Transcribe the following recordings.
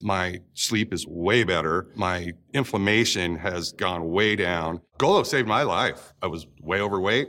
My sleep is way better. My inflammation has gone way down. Golo saved my life. I was way overweight.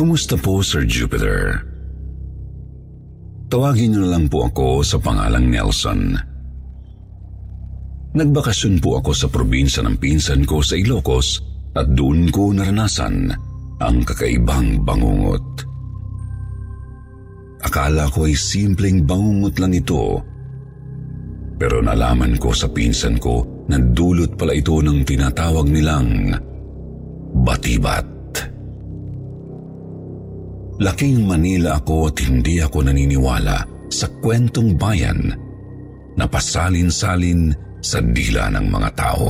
Kumusta po, Sir Jupiter? Tawagin niyo lang po ako sa pangalang Nelson. Nagbakasyon po ako sa probinsya ng pinsan ko sa Ilocos at doon ko naranasan ang kakaibang bangungot. Akala ko ay simpleng bangungot lang ito. Pero nalaman ko sa pinsan ko na dulot pala ito ng tinatawag nilang batibat. Laking Manila ako at hindi ako naniniwala sa kwentong bayan na pasalin-salin sa dila ng mga tao.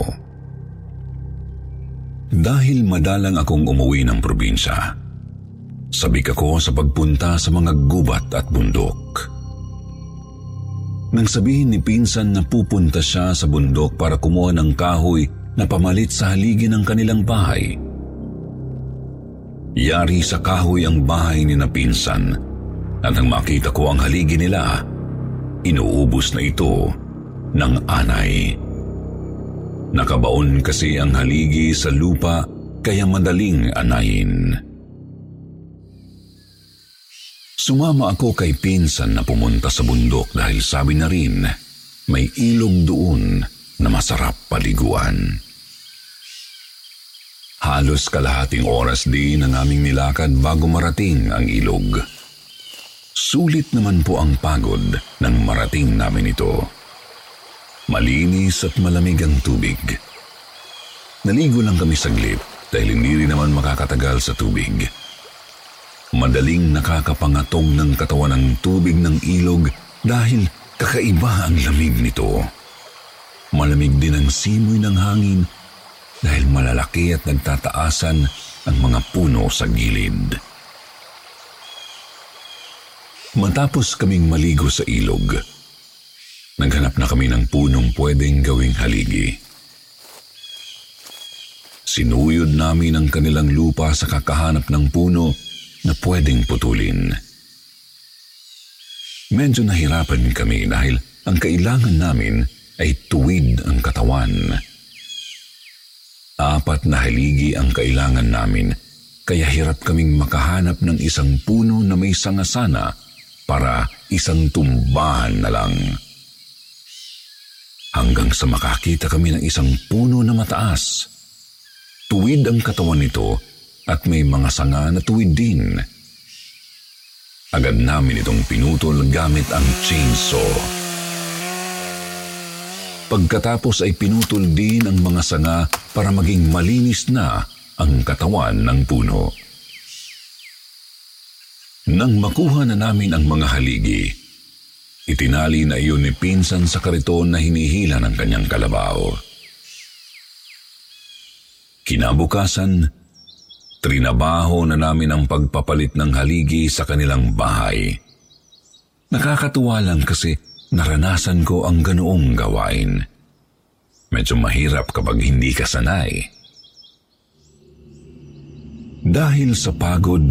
Dahil madalang akong umuwi ng probinsya, sabik ako sa pagpunta sa mga gubat at bundok. Nang sabihin ni Pinsan na pupunta siya sa bundok para kumuha ng kahoy na pamalit sa haligi ng kanilang bahay, Yari sa kahoy ang bahay ni na pinsan at nang makita ko ang haligi nila, inuubos na ito ng anay. Nakabaon kasi ang haligi sa lupa kaya madaling anayin. Sumama ako kay pinsan na pumunta sa bundok dahil sabi na rin may ilog doon na masarap paliguan. Halos kalahating oras din ang aming nilakad bago marating ang ilog. Sulit naman po ang pagod nang marating namin ito. Malinis at malamig ang tubig. Naligo lang kami saglit dahil hindi rin naman makakatagal sa tubig. Madaling nakakapangatong ng katawan ng tubig ng ilog dahil kakaiba ang lamig nito. Malamig din ang simoy ng hangin dahil malalaki at nagtataasan ang mga puno sa gilid. Matapos kaming maligo sa ilog, naghanap na kami ng punong pwedeng gawing haligi. Sinuyod namin ang kanilang lupa sa kakahanap ng puno na pwedeng putulin. Medyo nahirapan kami dahil ang kailangan namin ay tuwid ang katawan. Apat na haligi ang kailangan namin, kaya hirap kaming makahanap ng isang puno na may sangasana para isang tumbahan na lang. Hanggang sa makakita kami ng isang puno na mataas. Tuwid ang katawan nito at may mga sanga na tuwid din. Agad namin itong pinutol gamit ang chainsaw. Pagkatapos ay pinutol din ang mga sanga para maging malinis na ang katawan ng puno. Nang makuha na namin ang mga haligi, itinali na iyon ni Pinsan sa kariton na hinihila ng kanyang kalabaw. Kinabukasan, trinabaho na namin ang pagpapalit ng haligi sa kanilang bahay. Nakakatuwa lang kasi naranasan ko ang ganoong gawain. Medyo mahirap kapag hindi ka sanay. Dahil sa pagod,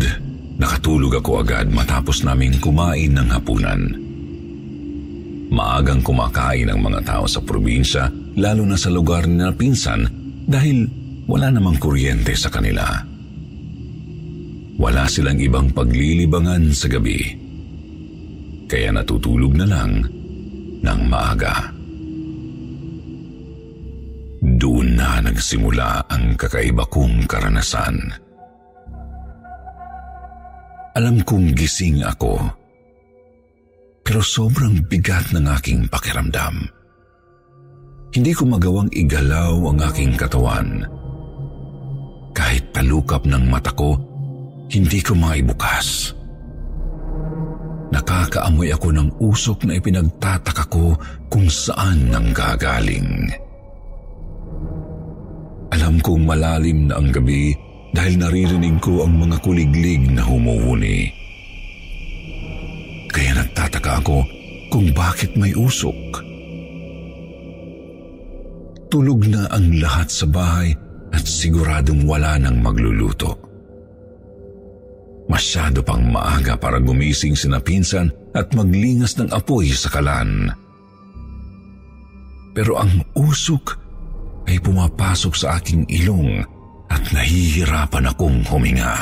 nakatulog ako agad matapos naming kumain ng hapunan. Maagang kumakain ang mga tao sa probinsya, lalo na sa lugar na pinsan dahil wala namang kuryente sa kanila. Wala silang ibang paglilibangan sa gabi. Kaya natutulog na lang ng maaga. Doon na nagsimula ang kakaiba kong karanasan. Alam kong gising ako, pero sobrang bigat ng aking pakiramdam. Hindi ko magawang igalaw ang aking katawan. Kahit palukap ng mata ko, hindi ko maibukas. Nakakaamoy ako ng usok na ipinagtataka ko kung saan nang gagaling. Alam kong malalim na ang gabi dahil naririnig ko ang mga kuliglig na humuhuni. Kaya nagtataka ako kung bakit may usok. Tulog na ang lahat sa bahay at siguradong wala nang magluluto. Masyado pang maaga para gumising sina pinsan at maglingas ng apoy sa kalan. Pero ang usok ay pumapasok sa aking ilong at nahihirapan akong huminga.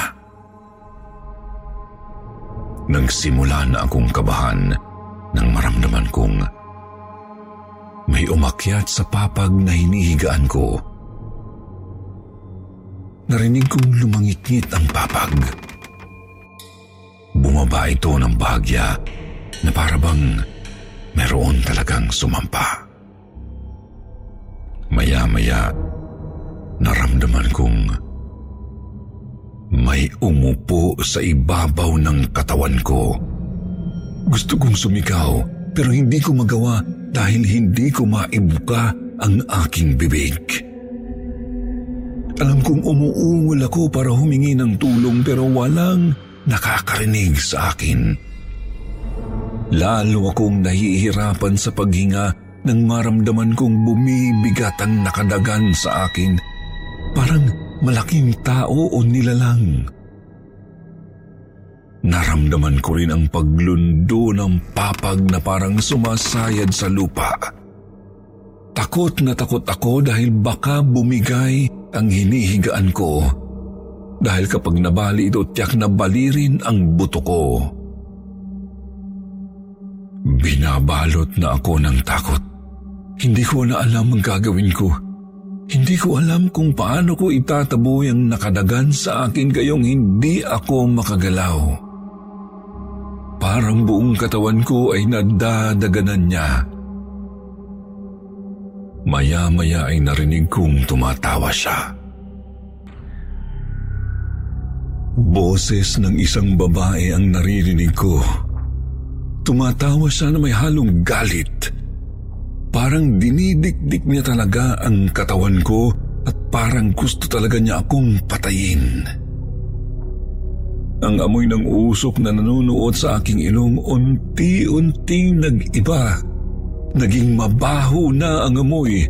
Nagsimula na akong kabahan nang maramdaman kong may umakyat sa papag na hinihigaan ko. Narinig kong lumangit-ngit ang papag. Bumaba ito ng bahagya na parabang meron talagang sumampa. Maya-maya, naramdaman kong may umupo sa ibabaw ng katawan ko. Gusto kong sumigaw pero hindi ko magawa dahil hindi ko maibuka ang aking bibig. Alam kong umuungol ako para humingi ng tulong pero walang nakakarinig sa akin. Lalo akong nahihirapan sa paghinga nang maramdaman kong bumibigat ang nakadagan sa akin. Parang malaking tao o nilalang. Naramdaman ko rin ang paglundo ng papag na parang sumasayad sa lupa. Takot na takot ako dahil baka bumigay ang hinihigaan ko. Dahil kapag nabali ito, tiyak na bali rin ang buto ko. Binabalot na ako ng takot. Hindi ko na alam ang gagawin ko. Hindi ko alam kung paano ko itataboy ang nakadagan sa akin kayong hindi ako makagalaw. Parang buong katawan ko ay nadadaganan niya. Maya-maya ay narinig kong tumatawa siya. Boses ng isang babae ang naririnig ko. Tumatawa siya na may halong galit. Parang dinidikdik niya talaga ang katawan ko at parang gusto talaga niya akong patayin. Ang amoy ng usok na nanunuot sa aking ilong unti-unting nag-iba. Naging mabaho na ang amoy.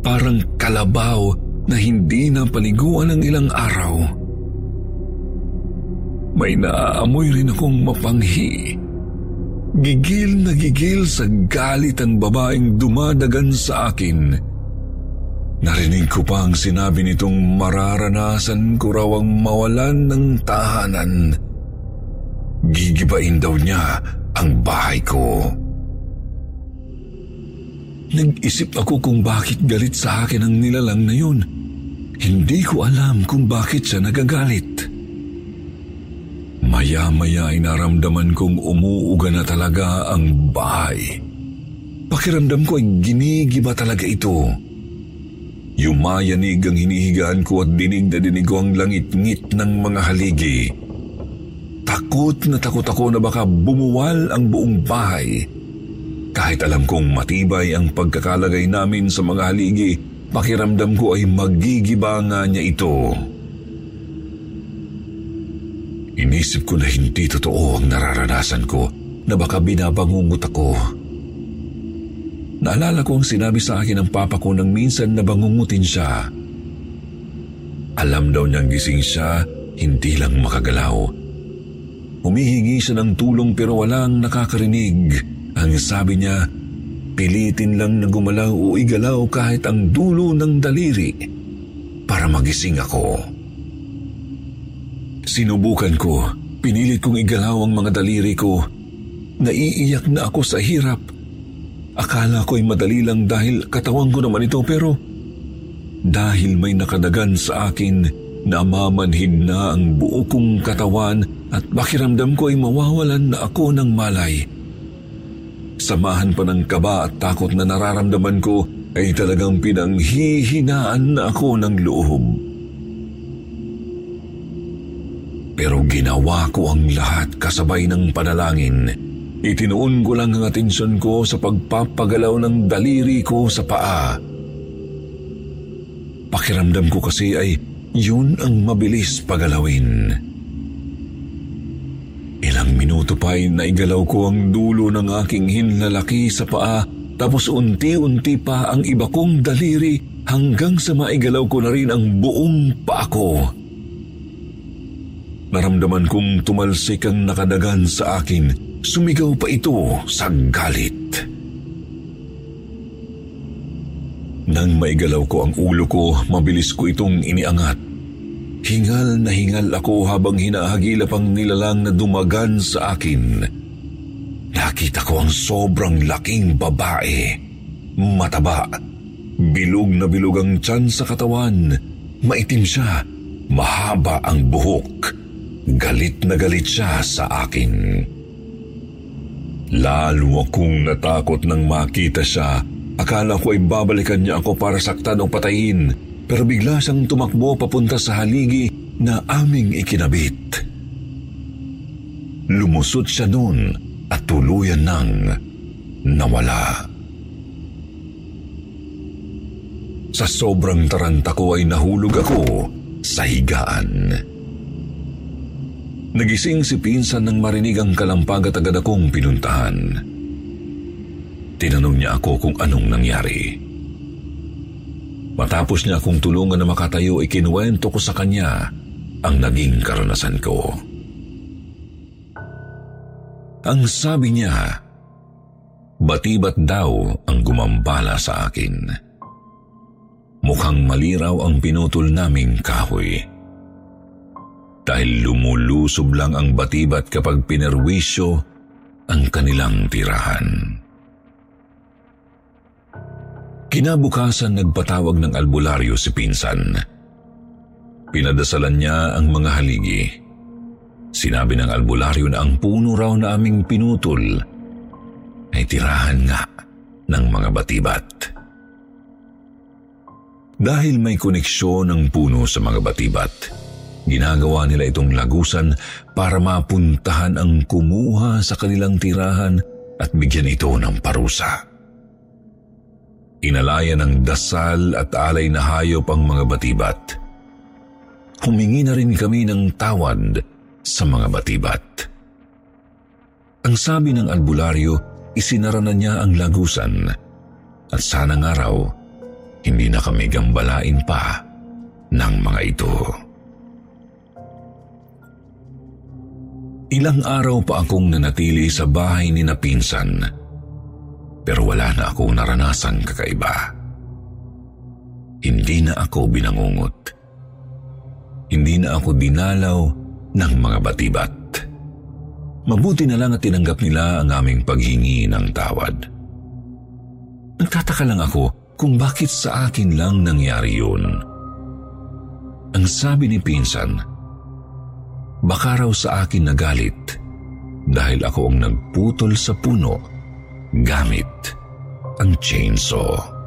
Parang kalabaw na hindi na paliguan ng ilang araw. May naaamoy rin akong mapanghi Gigil na gigil sa galit ang babaeng dumadagan sa akin. Narinig ko pa ang sinabi nitong mararanasan ko raw ang mawalan ng tahanan. Gigibain daw niya ang bahay ko. Nag-isip ako kung bakit galit sa akin ang nilalang na yun. Hindi ko alam kung bakit siya nagagalit. Maya-maya ay naramdaman kong umuuga na talaga ang bahay. Pakiramdam ko ay ginigiba talaga ito. Yumayanig ang hinihigaan ko at dinig na dinig ko ang langit-ngit ng mga haligi. Takot na takot ako na baka bumuwal ang buong bahay. Kahit alam kong matibay ang pagkakalagay namin sa mga haligi, pakiramdam ko ay magigiba nga niya ito. Inisip ko na hindi totoo ang nararanasan ko na baka binabangungot ako. Naalala ko ang sinabi sa akin ng papa ko nang minsan na bangungutin siya. Alam daw niyang gising siya, hindi lang makagalaw. Humihingi siya ng tulong pero walang nakakarinig. Ang sabi niya, pilitin lang na gumalaw o igalaw kahit ang dulo ng daliri para magising ako. Sinubukan ko, pinilit kong igalaw ang mga daliri ko. Naiiyak na ako sa hirap Akala ko'y madali lang dahil katawan ko naman ito pero dahil may nakadagan sa akin na mamanhid na ang buo kong katawan at pakiramdam ko ay mawawalan na ako ng malay. Samahan pa ng kaba at takot na nararamdaman ko ay talagang pinanghihinaan na ako ng loob. Pero ginawa ko ang lahat kasabay ng panalangin Itinuon ko lang ang atensyon ko sa pagpapagalaw ng daliri ko sa paa. Pakiramdam ko kasi ay yun ang mabilis pagalawin. Ilang minuto pa ay naigalaw ko ang dulo ng aking hinlalaki sa paa tapos unti-unti pa ang iba kong daliri hanggang sa maigalaw ko na rin ang buong paa ko. Naramdaman kong tumalsik ang nakadagan sa akin Sumigaw pa ito sa galit. Nang maigalaw ko ang ulo ko, mabilis ko itong iniangat. Hingal na hingal ako habang hinahagilap ang nilalang na dumagan sa akin. Nakita ko ang sobrang laking babae. Mataba. Bilog na bilog ang tiyan sa katawan. Maitim siya. Mahaba ang buhok. Galit na galit siya sa akin. Lalo akong natakot nang makita siya. Akala ko ay babalikan niya ako para saktan o patayin. Pero bigla siyang tumakbo papunta sa haligi na aming ikinabit. Lumusot siya noon at tuluyan nang nawala. Sa sobrang taranta ko ay nahulog ako sa higaan. Nagising si Pinsan nang marinig ang kalampag at agad akong pinuntahan. Tinanong niya ako kung anong nangyari. Matapos niya akong tulungan na makatayo, ikinuwento ko sa kanya ang naging karanasan ko. Ang sabi niya, batibat daw ang gumambala sa akin. Mukhang maliraw ang pinutol naming kahoy dahil lumulusob lang ang batibat kapag pinerwisyo ang kanilang tirahan. Kinabukasan nagpatawag ng albularyo si Pinsan. Pinadasalan niya ang mga haligi. Sinabi ng albularyo na ang puno raw na aming pinutol ay tirahan nga ng mga batibat. Dahil may koneksyon ng puno sa mga batibat, Ginagawa nila itong lagusan para mapuntahan ang kumuha sa kanilang tirahan at bigyan ito ng parusa. Inalaya ng dasal at alay na hayop ang mga batibat. Humingi na rin kami ng tawad sa mga batibat. Ang sabi ng albularyo, isinara na niya ang lagusan at sana nga raw, hindi na kami gambalain pa ng mga ito. Ilang araw pa akong nanatili sa bahay ni Napinsan, pero wala na akong naranasang kakaiba. Hindi na ako binangungot. Hindi na ako dinalaw ng mga batibat. Mabuti na lang at tinanggap nila ang aming paghingi ng tawad. Nagtataka lang ako kung bakit sa akin lang nangyari yun. Ang sabi ni Pinsan, Baka raw sa akin nagalit dahil ako ang nagputol sa puno gamit ang chainsaw.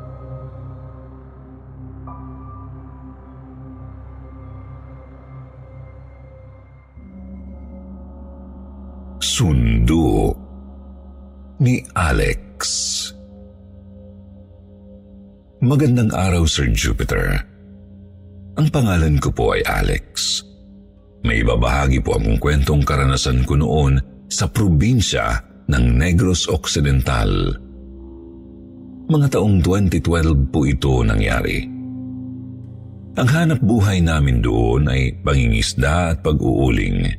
Sundo ni Alex Magandang araw, Sir Jupiter. Ang pangalan ko po ay Alex. May ibabahagi po akong kwentong karanasan ko noon sa probinsya ng Negros Occidental. Mga taong 2012 po ito nangyari. Ang hanap buhay namin doon ay pangingisda at pag-uuling.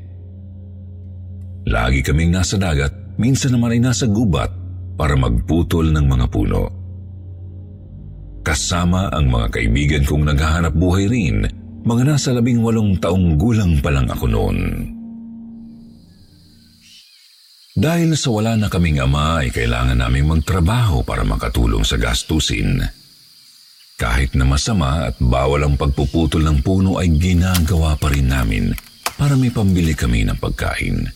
Lagi kaming nasa dagat, minsan naman ay nasa gubat para magputol ng mga puno. Kasama ang mga kaibigan kong naghahanap buhay rin, mga nasa labing walong taong gulang pa lang ako noon. Dahil sa wala na kaming ama ay kailangan naming magtrabaho para makatulong sa gastusin. Kahit na masama at bawal ang pagpuputol ng puno ay ginagawa pa rin namin para may pambili kami ng pagkain.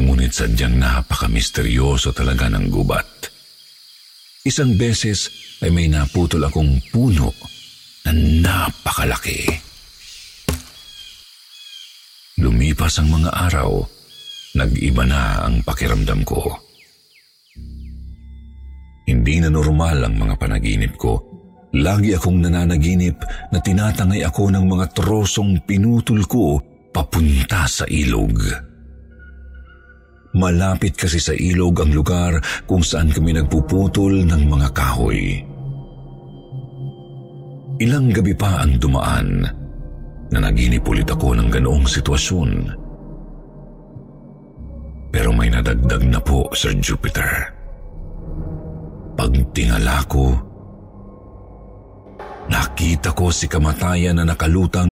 Ngunit sadyang napaka-misteryoso talaga ng gubat. Isang beses ay may naputol akong puno na napakalaki. Lumipas ang mga araw nag-iba na ang pakiramdam ko. Hindi na normal ang mga panaginip ko. Lagi akong nananaginip na tinatangay ako ng mga trosong pinutol ko papunta sa ilog. Malapit kasi sa ilog ang lugar kung saan kami nagpuputol ng mga kahoy. Ilang gabi pa ang dumaan na naginip ulit ako ng ganoong sitwasyon. Pero may nadagdag na po, Sir Jupiter. Pagtingala ko, nakita ko si kamatayan na nakalutang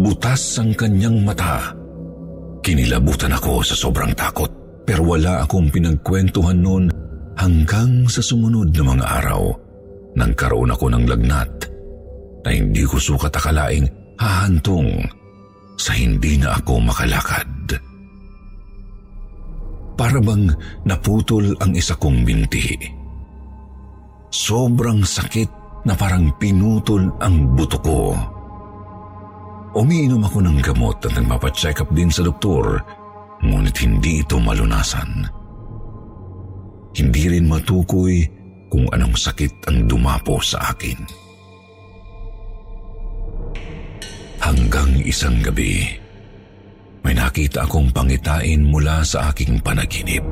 Butas ang kanyang mata. Kinilabutan ako sa sobrang takot pero wala akong pinagkwentuhan noon hanggang sa sumunod na mga araw nang karoon ako ng lagnat na hindi ko sukat akalaing hahantong sa hindi na ako makalakad. Para bang naputol ang isa kong binti. Sobrang sakit na parang pinutol ang buto ko. Umiinom ako ng gamot at nagpapacheck up din sa doktor, ngunit hindi ito malunasan. Hindi rin matukoy kung anong sakit ang dumapo sa akin. Hanggang isang gabi, may nakita akong pangitain mula sa aking panaginip.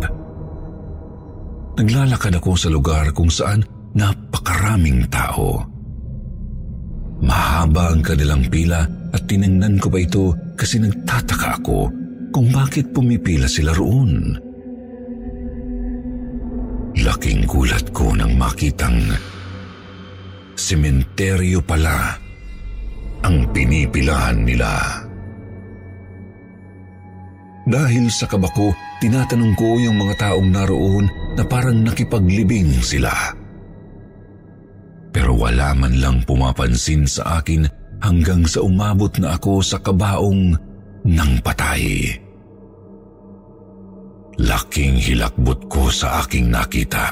Naglalakad ako sa lugar kung saan napakaraming tao. Mahaba ang kanilang pila at tiningnan ko ba ito kasi nagtataka ako kung bakit pumipila sila roon. Laking gulat ko nang makitang sementeryo pala ang pinipilahan nila. Dahil sa kabako, tinatanong ko yung mga taong naroon na parang nakipaglibing sila. Pero wala man lang pumapansin sa akin hanggang sa umabot na ako sa kabaong ng patay. Laking hilakbot ko sa aking nakita.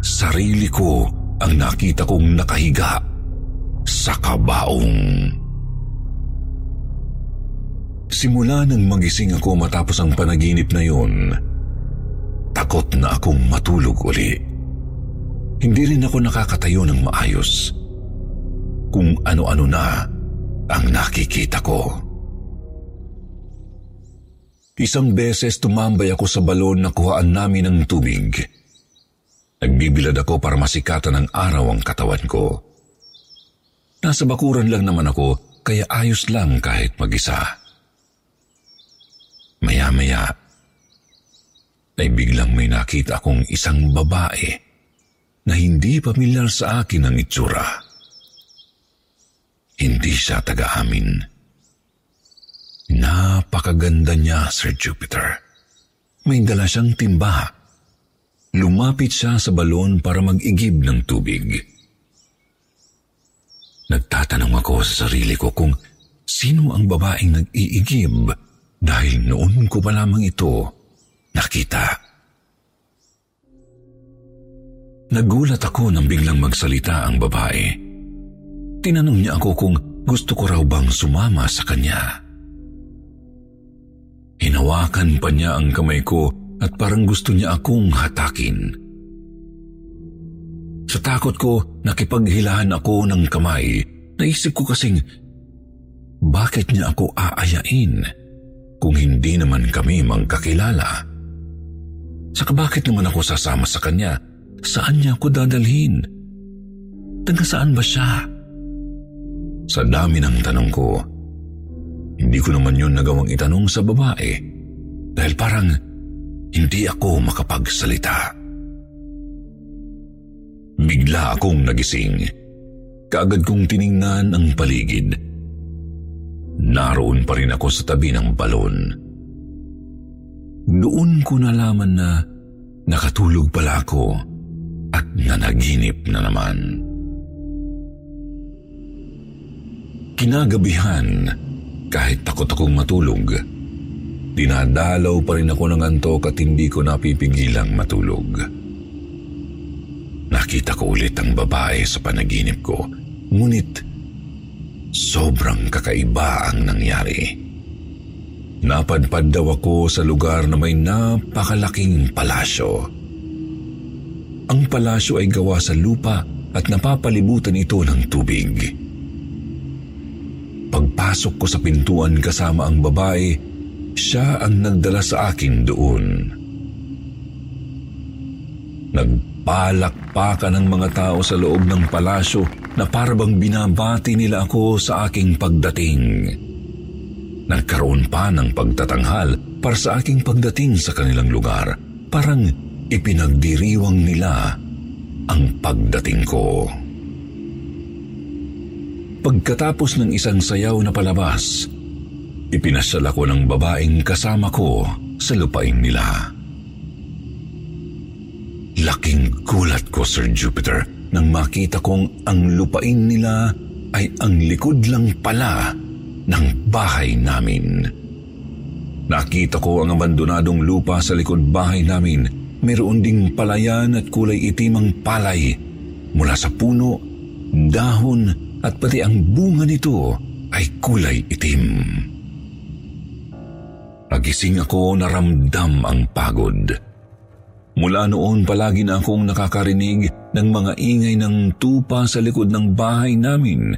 Sarili ko ang nakita kong nakahiga sa kabaong. Simula nang magising ako matapos ang panaginip na yun, takot na akong matulog uli. Hindi rin ako nakakatayo ng maayos. Kung ano-ano na ang nakikita ko. Isang beses tumambay ako sa balon na kuhaan namin ng tubig. Nagbibilad ako para masikatan ng araw ang katawan ko. Nasa bakuran lang naman ako, kaya ayos lang kahit mag-isa. Maya-maya, ay biglang may nakita akong isang babae na hindi pamilyar sa akin ang itsura. Hindi siya taga-amin. Napakaganda niya, Sir Jupiter. May dala siyang timba. Lumapit siya sa balon para mag-igib ng tubig. Nagtatanong ako sa sarili ko kung sino ang babaeng nag-iigib dahil noon ko pa lamang ito nakita. Nagulat ako nang biglang magsalita ang babae. Tinanong niya ako kung gusto ko raw bang sumama sa kanya. Hinawakan pa niya ang kamay ko at parang gusto niya akong hatakin. Sa takot ko, nakipaghilahan ako ng kamay. Naisip ko kasing, bakit niya ako aayain kung hindi naman kami magkakilala? Saka bakit naman ako sasama sa kanya? Saan niya ako dadalhin? Taga saan ba siya? Sa dami ng tanong ko, hindi ko naman yun nagawang itanong sa babae dahil parang hindi ako makapagsalita. Bigla akong nagising. Kaagad kong tiningnan ang paligid. Naroon pa rin ako sa tabi ng balon. Doon ko nalaman na nakatulog pala ako at nanaginip na naman. Kinagabihan, kahit takot akong matulog, dinadalaw pa rin ako ng antok at hindi ko napipigilang matulog. Nakita ko ulit ang babae sa panaginip ko, ngunit sobrang kakaiba ang nangyari. Napadpad daw ako sa lugar na may napakalaking palasyo. Ang palasyo ay gawa sa lupa at napapalibutan ito ng tubig. Pagpasok ko sa pintuan kasama ang babae, siya ang nagdala sa akin doon. Nagpalakpakan ng mga tao sa loob ng palasyo na parabang binabati nila ako sa aking pagdating. Nagkaroon pa ng pagtatanghal para sa aking pagdating sa kanilang lugar. Parang ipinagdiriwang nila ang pagdating ko. Pagkatapos ng isang sayaw na palabas, ipinasyal ako ng babaeng kasama ko sa lupain nila. Laking gulat ko, Sir Jupiter, nang makita kong ang lupain nila ay ang likod lang pala ng bahay namin. Nakita ko ang abandonadong lupa sa likod bahay namin. Mayroon ding palayan at kulay itim ang palay mula sa puno, dahon at pati ang bunga nito ay kulay itim. Nagising ako naramdam ang pagod. Mula noon palagi na akong nakakarinig ng mga ingay ng tupa sa likod ng bahay namin.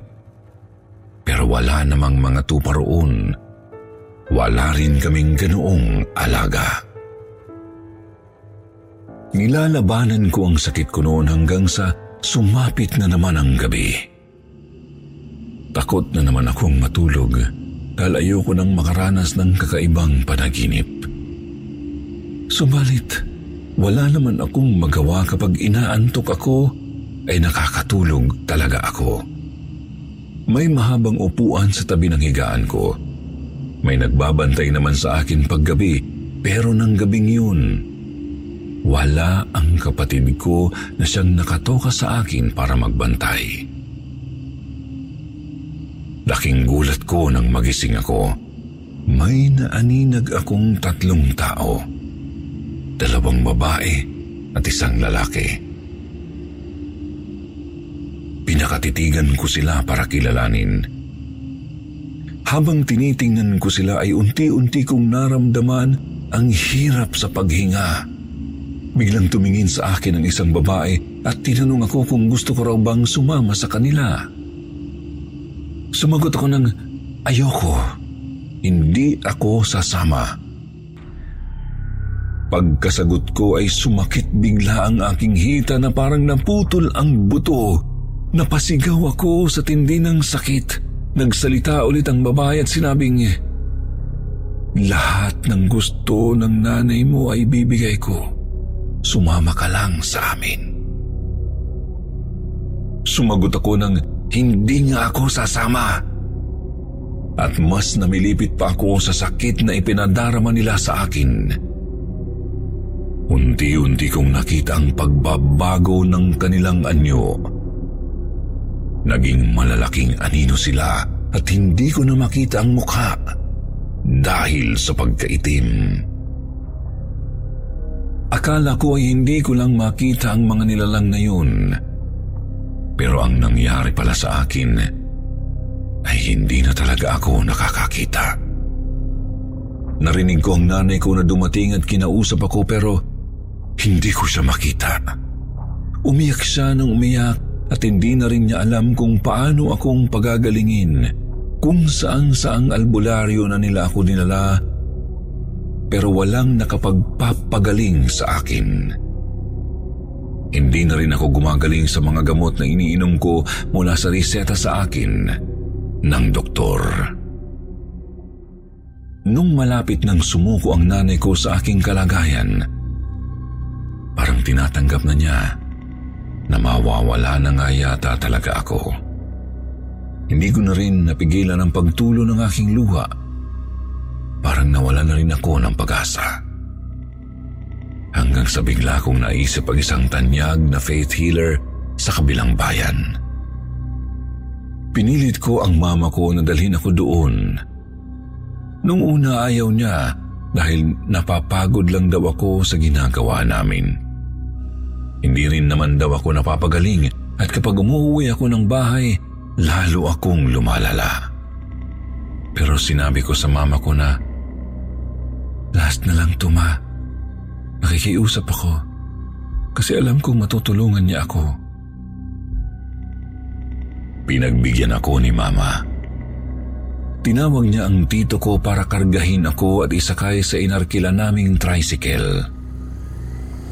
Pero wala namang mga tupa roon. Wala rin kaming ganoong alaga. Nilalabanan ko ang sakit ko noon hanggang sa sumapit na naman ang gabi. Takot na naman akong matulog dahil ayoko nang makaranas ng kakaibang panaginip. Subalit, wala naman akong magawa kapag inaantok ako ay nakakatulog talaga ako. May mahabang upuan sa tabi ng higaan ko. May nagbabantay naman sa akin paggabi pero ng gabing yun, wala ang kapatid ko na siyang nakatoka sa akin para magbantay. Laking gulat ko nang magising ako. May naaninag akong tatlong tao. Dalawang babae at isang lalaki. Pinakatitigan ko sila para kilalanin. Habang tinitingnan ko sila ay unti-unti kong naramdaman ang hirap sa paghinga. Biglang tumingin sa akin ang isang babae at tinanong ako kung gusto ko raw bang sumama sa kanila. Sumagot ako ng ayoko. Hindi ako sasama. Pagkasagot ko ay sumakit bigla ang aking hita na parang naputol ang buto Napasigaw ako sa tindi ng sakit. Nagsalita ulit ang babae at sinabing, Lahat ng gusto ng nanay mo ay bibigay ko. Sumama ka lang sa amin. Sumagot ako ng hindi nga ako sasama. At mas namilipit pa ako sa sakit na ipinadarama nila sa akin. Unti-unti kong nakita ang pagbabago ng kanilang anyo. Naging malalaking anino sila at hindi ko na makita ang mukha dahil sa pagkaitim. Akala ko ay hindi ko lang makita ang mga nilalang na yun. Pero ang nangyari pala sa akin ay hindi na talaga ako nakakakita. Narinig ko ang nanay ko na dumating at kinausap ako pero hindi ko siya makita. Umiyak siya ng umiyak at hindi na rin niya alam kung paano akong pagagalingin, kung saan saang albularyo na nila ako dinala, pero walang nakapagpapagaling sa akin. Hindi na rin ako gumagaling sa mga gamot na iniinom ko mula sa reseta sa akin ng doktor. Nung malapit nang sumuko ang nanay ko sa aking kalagayan, parang tinatanggap na niya na mawawala na nga yata talaga ako. Hindi ko na rin napigilan ang pagtulo ng aking luha. Parang nawala na rin ako ng pag-asa. Hanggang sa bigla kong naisip ang isang tanyag na faith healer sa kabilang bayan. Pinilit ko ang mama ko na dalhin ako doon. Nung una ayaw niya dahil napapagod lang daw ako sa ginagawa namin. Hindi rin naman daw ako napapagaling at kapag umuwi ako ng bahay, lalo akong lumalala. Pero sinabi ko sa mama ko na, Last na lang to ma. Nakikiusap ako kasi alam kong matutulungan niya ako. Pinagbigyan ako ni mama. Tinawag niya ang tito ko para kargahin ako at isakay sa inarkila naming tricycle.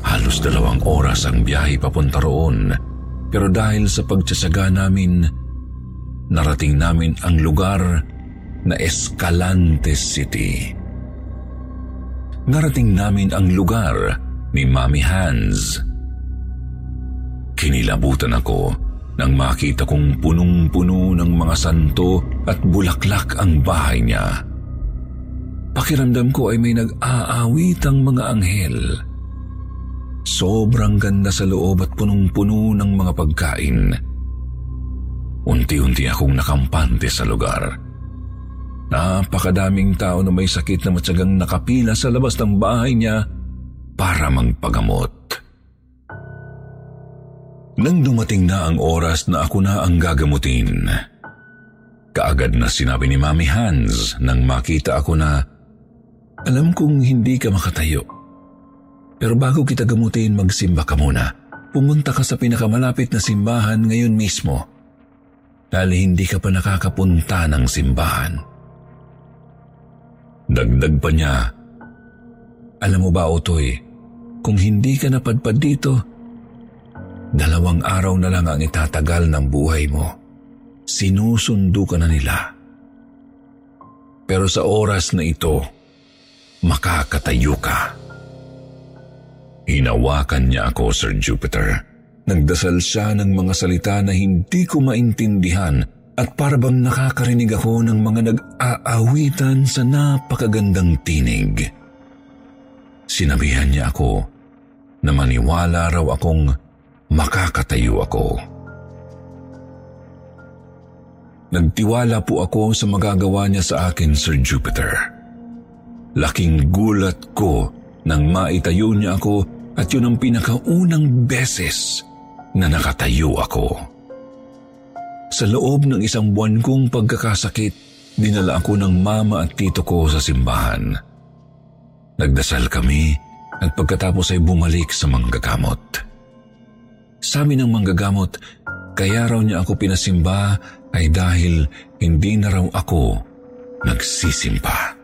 Halos dalawang oras ang biyahe papunta roon. Pero dahil sa pagtsatsaga namin, narating namin ang lugar na Escalante City. Narating namin ang lugar ni Mami Hans. Kinilabutan ako nang makita kong punong-puno ng mga santo at bulaklak ang bahay niya. Pakiramdam ko ay may nag-aawitang mga anghel. Sobrang ganda sa loob at punong-puno ng mga pagkain. Unti-unti akong nakampante sa lugar. Napakadaming tao na may sakit na matyagang nakapila sa labas ng bahay niya para mangpagamot. Nang dumating na ang oras na ako na ang gagamutin, kaagad na sinabi ni Mami Hans nang makita ako na alam kong hindi ka makatayo pero bago kita gamutin, magsimba ka muna. Pumunta ka sa pinakamalapit na simbahan ngayon mismo. Dahil hindi ka pa nakakapunta ng simbahan. Dagdag pa niya, Alam mo ba, Otoy, kung hindi ka napadpad dito, dalawang araw na lang ang itatagal ng buhay mo. Sinusundo ka na nila. Pero sa oras na ito, makakatayo ka. Hinawakan niya ako, Sir Jupiter. Nagdasal siya ng mga salita na hindi ko maintindihan at parabang nakakarinig ako ng mga nag-aawitan sa napakagandang tinig. Sinabihan niya ako na maniwala raw akong makakatayo ako. Nagtiwala po ako sa magagawa niya sa akin, Sir Jupiter. Laking gulat ko nang maitayo niya ako at yun ang pinakaunang beses na nakatayo ako. Sa loob ng isang buwan kong pagkakasakit, dinala ako ng mama at tito ko sa simbahan. Nagdasal kami at pagkatapos ay bumalik sa manggagamot. Sabi ng manggagamot, kaya raw niya ako pinasimba ay dahil hindi na raw ako nagsisimba.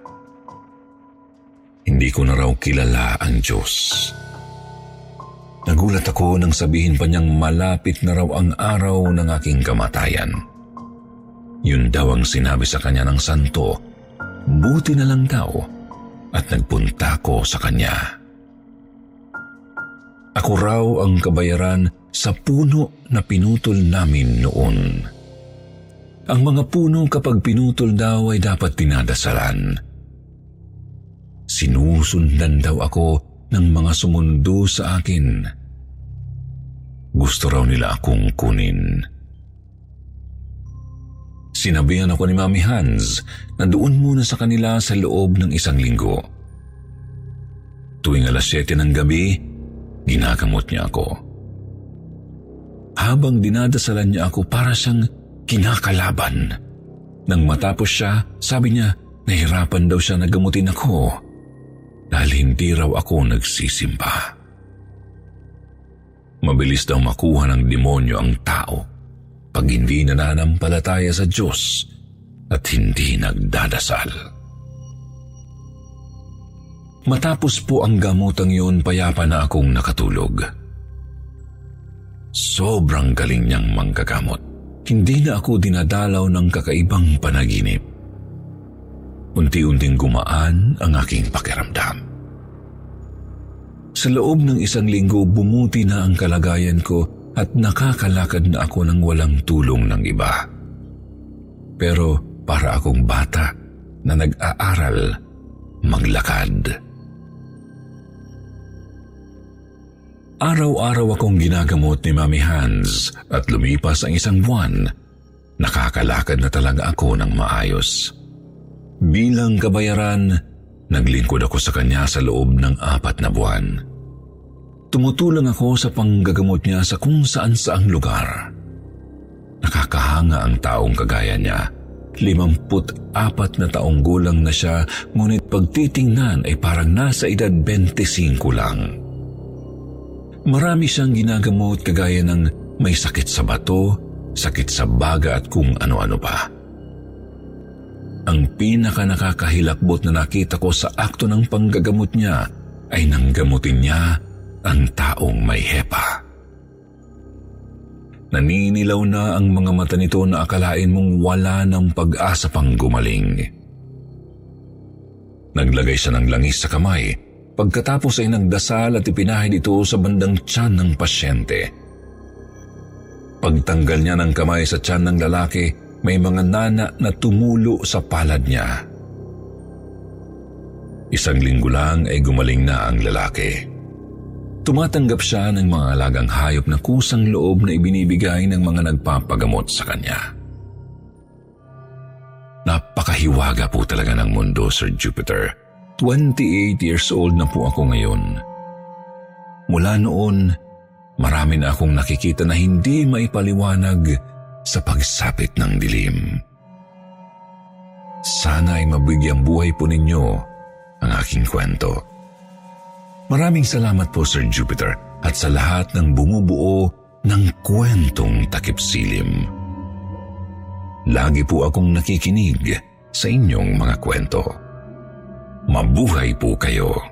Hindi ko na raw kilala ang Diyos. Nagulat ako nang sabihin pa niyang malapit na raw ang araw ng aking kamatayan. Yun daw ang sinabi sa kanya ng santo. Buti na lang daw at nagpunta ko sa kanya. Ako raw ang kabayaran sa puno na pinutol namin noon. Ang mga puno kapag pinutol daw ay dapat dinadasalan. Sinusundan daw ako ng mga sumundo sa akin. Gusto raw nila akong kunin. Sinabihan ako ni Mami Hans na doon muna sa kanila sa loob ng isang linggo. Tuwing alas 7 ng gabi, ginagamot niya ako. Habang dinadasalan niya ako para siyang kinakalaban. Nang matapos siya, sabi niya, nahirapan daw siya na gamutin ako dahil hindi raw ako nagsisimba. Mabilis daw makuha ng demonyo ang tao pag hindi nananampalataya sa Diyos at hindi nagdadasal. Matapos po ang gamotang yun, payapa na akong nakatulog. Sobrang galing niyang manggagamot. Hindi na ako dinadalaw ng kakaibang panaginip unti-unting gumaan ang aking pakiramdam. Sa loob ng isang linggo, bumuti na ang kalagayan ko at nakakalakad na ako ng walang tulong ng iba. Pero para akong bata na nag-aaral maglakad. Araw-araw akong ginagamot ni Mami Hans at lumipas ang isang buwan, nakakalakad na talaga ako ng maayos. Bilang kabayaran, naglingkod ako sa kanya sa loob ng apat na buwan. Tumutulong ako sa panggagamot niya sa kung saan saang lugar. Nakakahanga ang taong kagaya niya. Limamput apat na taong gulang na siya, ngunit pagtitingnan ay parang nasa edad 25 lang. Marami siyang ginagamot kagaya ng may sakit sa bato, sakit sa baga at kung ano-ano pa. Ang pinaka nakakahilakbot na nakita ko sa akto ng panggagamot niya ay nanggamutin niya ang taong may hepa. Naninilaw na ang mga mata nito na akalain mong wala ng pag-asa pang gumaling. Naglagay siya ng langis sa kamay, pagkatapos ay nagdasal at ipinahid ito sa bandang tiyan ng pasyente. Pagtanggal niya ng kamay sa tiyan ng lalaki, may mga nana na tumulo sa palad niya. Isang linggo lang ay gumaling na ang lalaki. Tumatanggap siya ng mga alagang hayop na kusang loob na ibinibigay ng mga nagpapagamot sa kanya. Napakahiwaga po talaga ng mundo, Sir Jupiter. 28 years old na po ako ngayon. Mula noon, marami na akong nakikita na hindi maipaliwanag sa pagsapit ng dilim. Sana ay mabigyang buhay po ninyo ang aking kwento. Maraming salamat po Sir Jupiter at sa lahat ng bumubuo ng kwentong takip silim. Lagi po akong nakikinig sa inyong mga kwento. Mabuhay po kayo.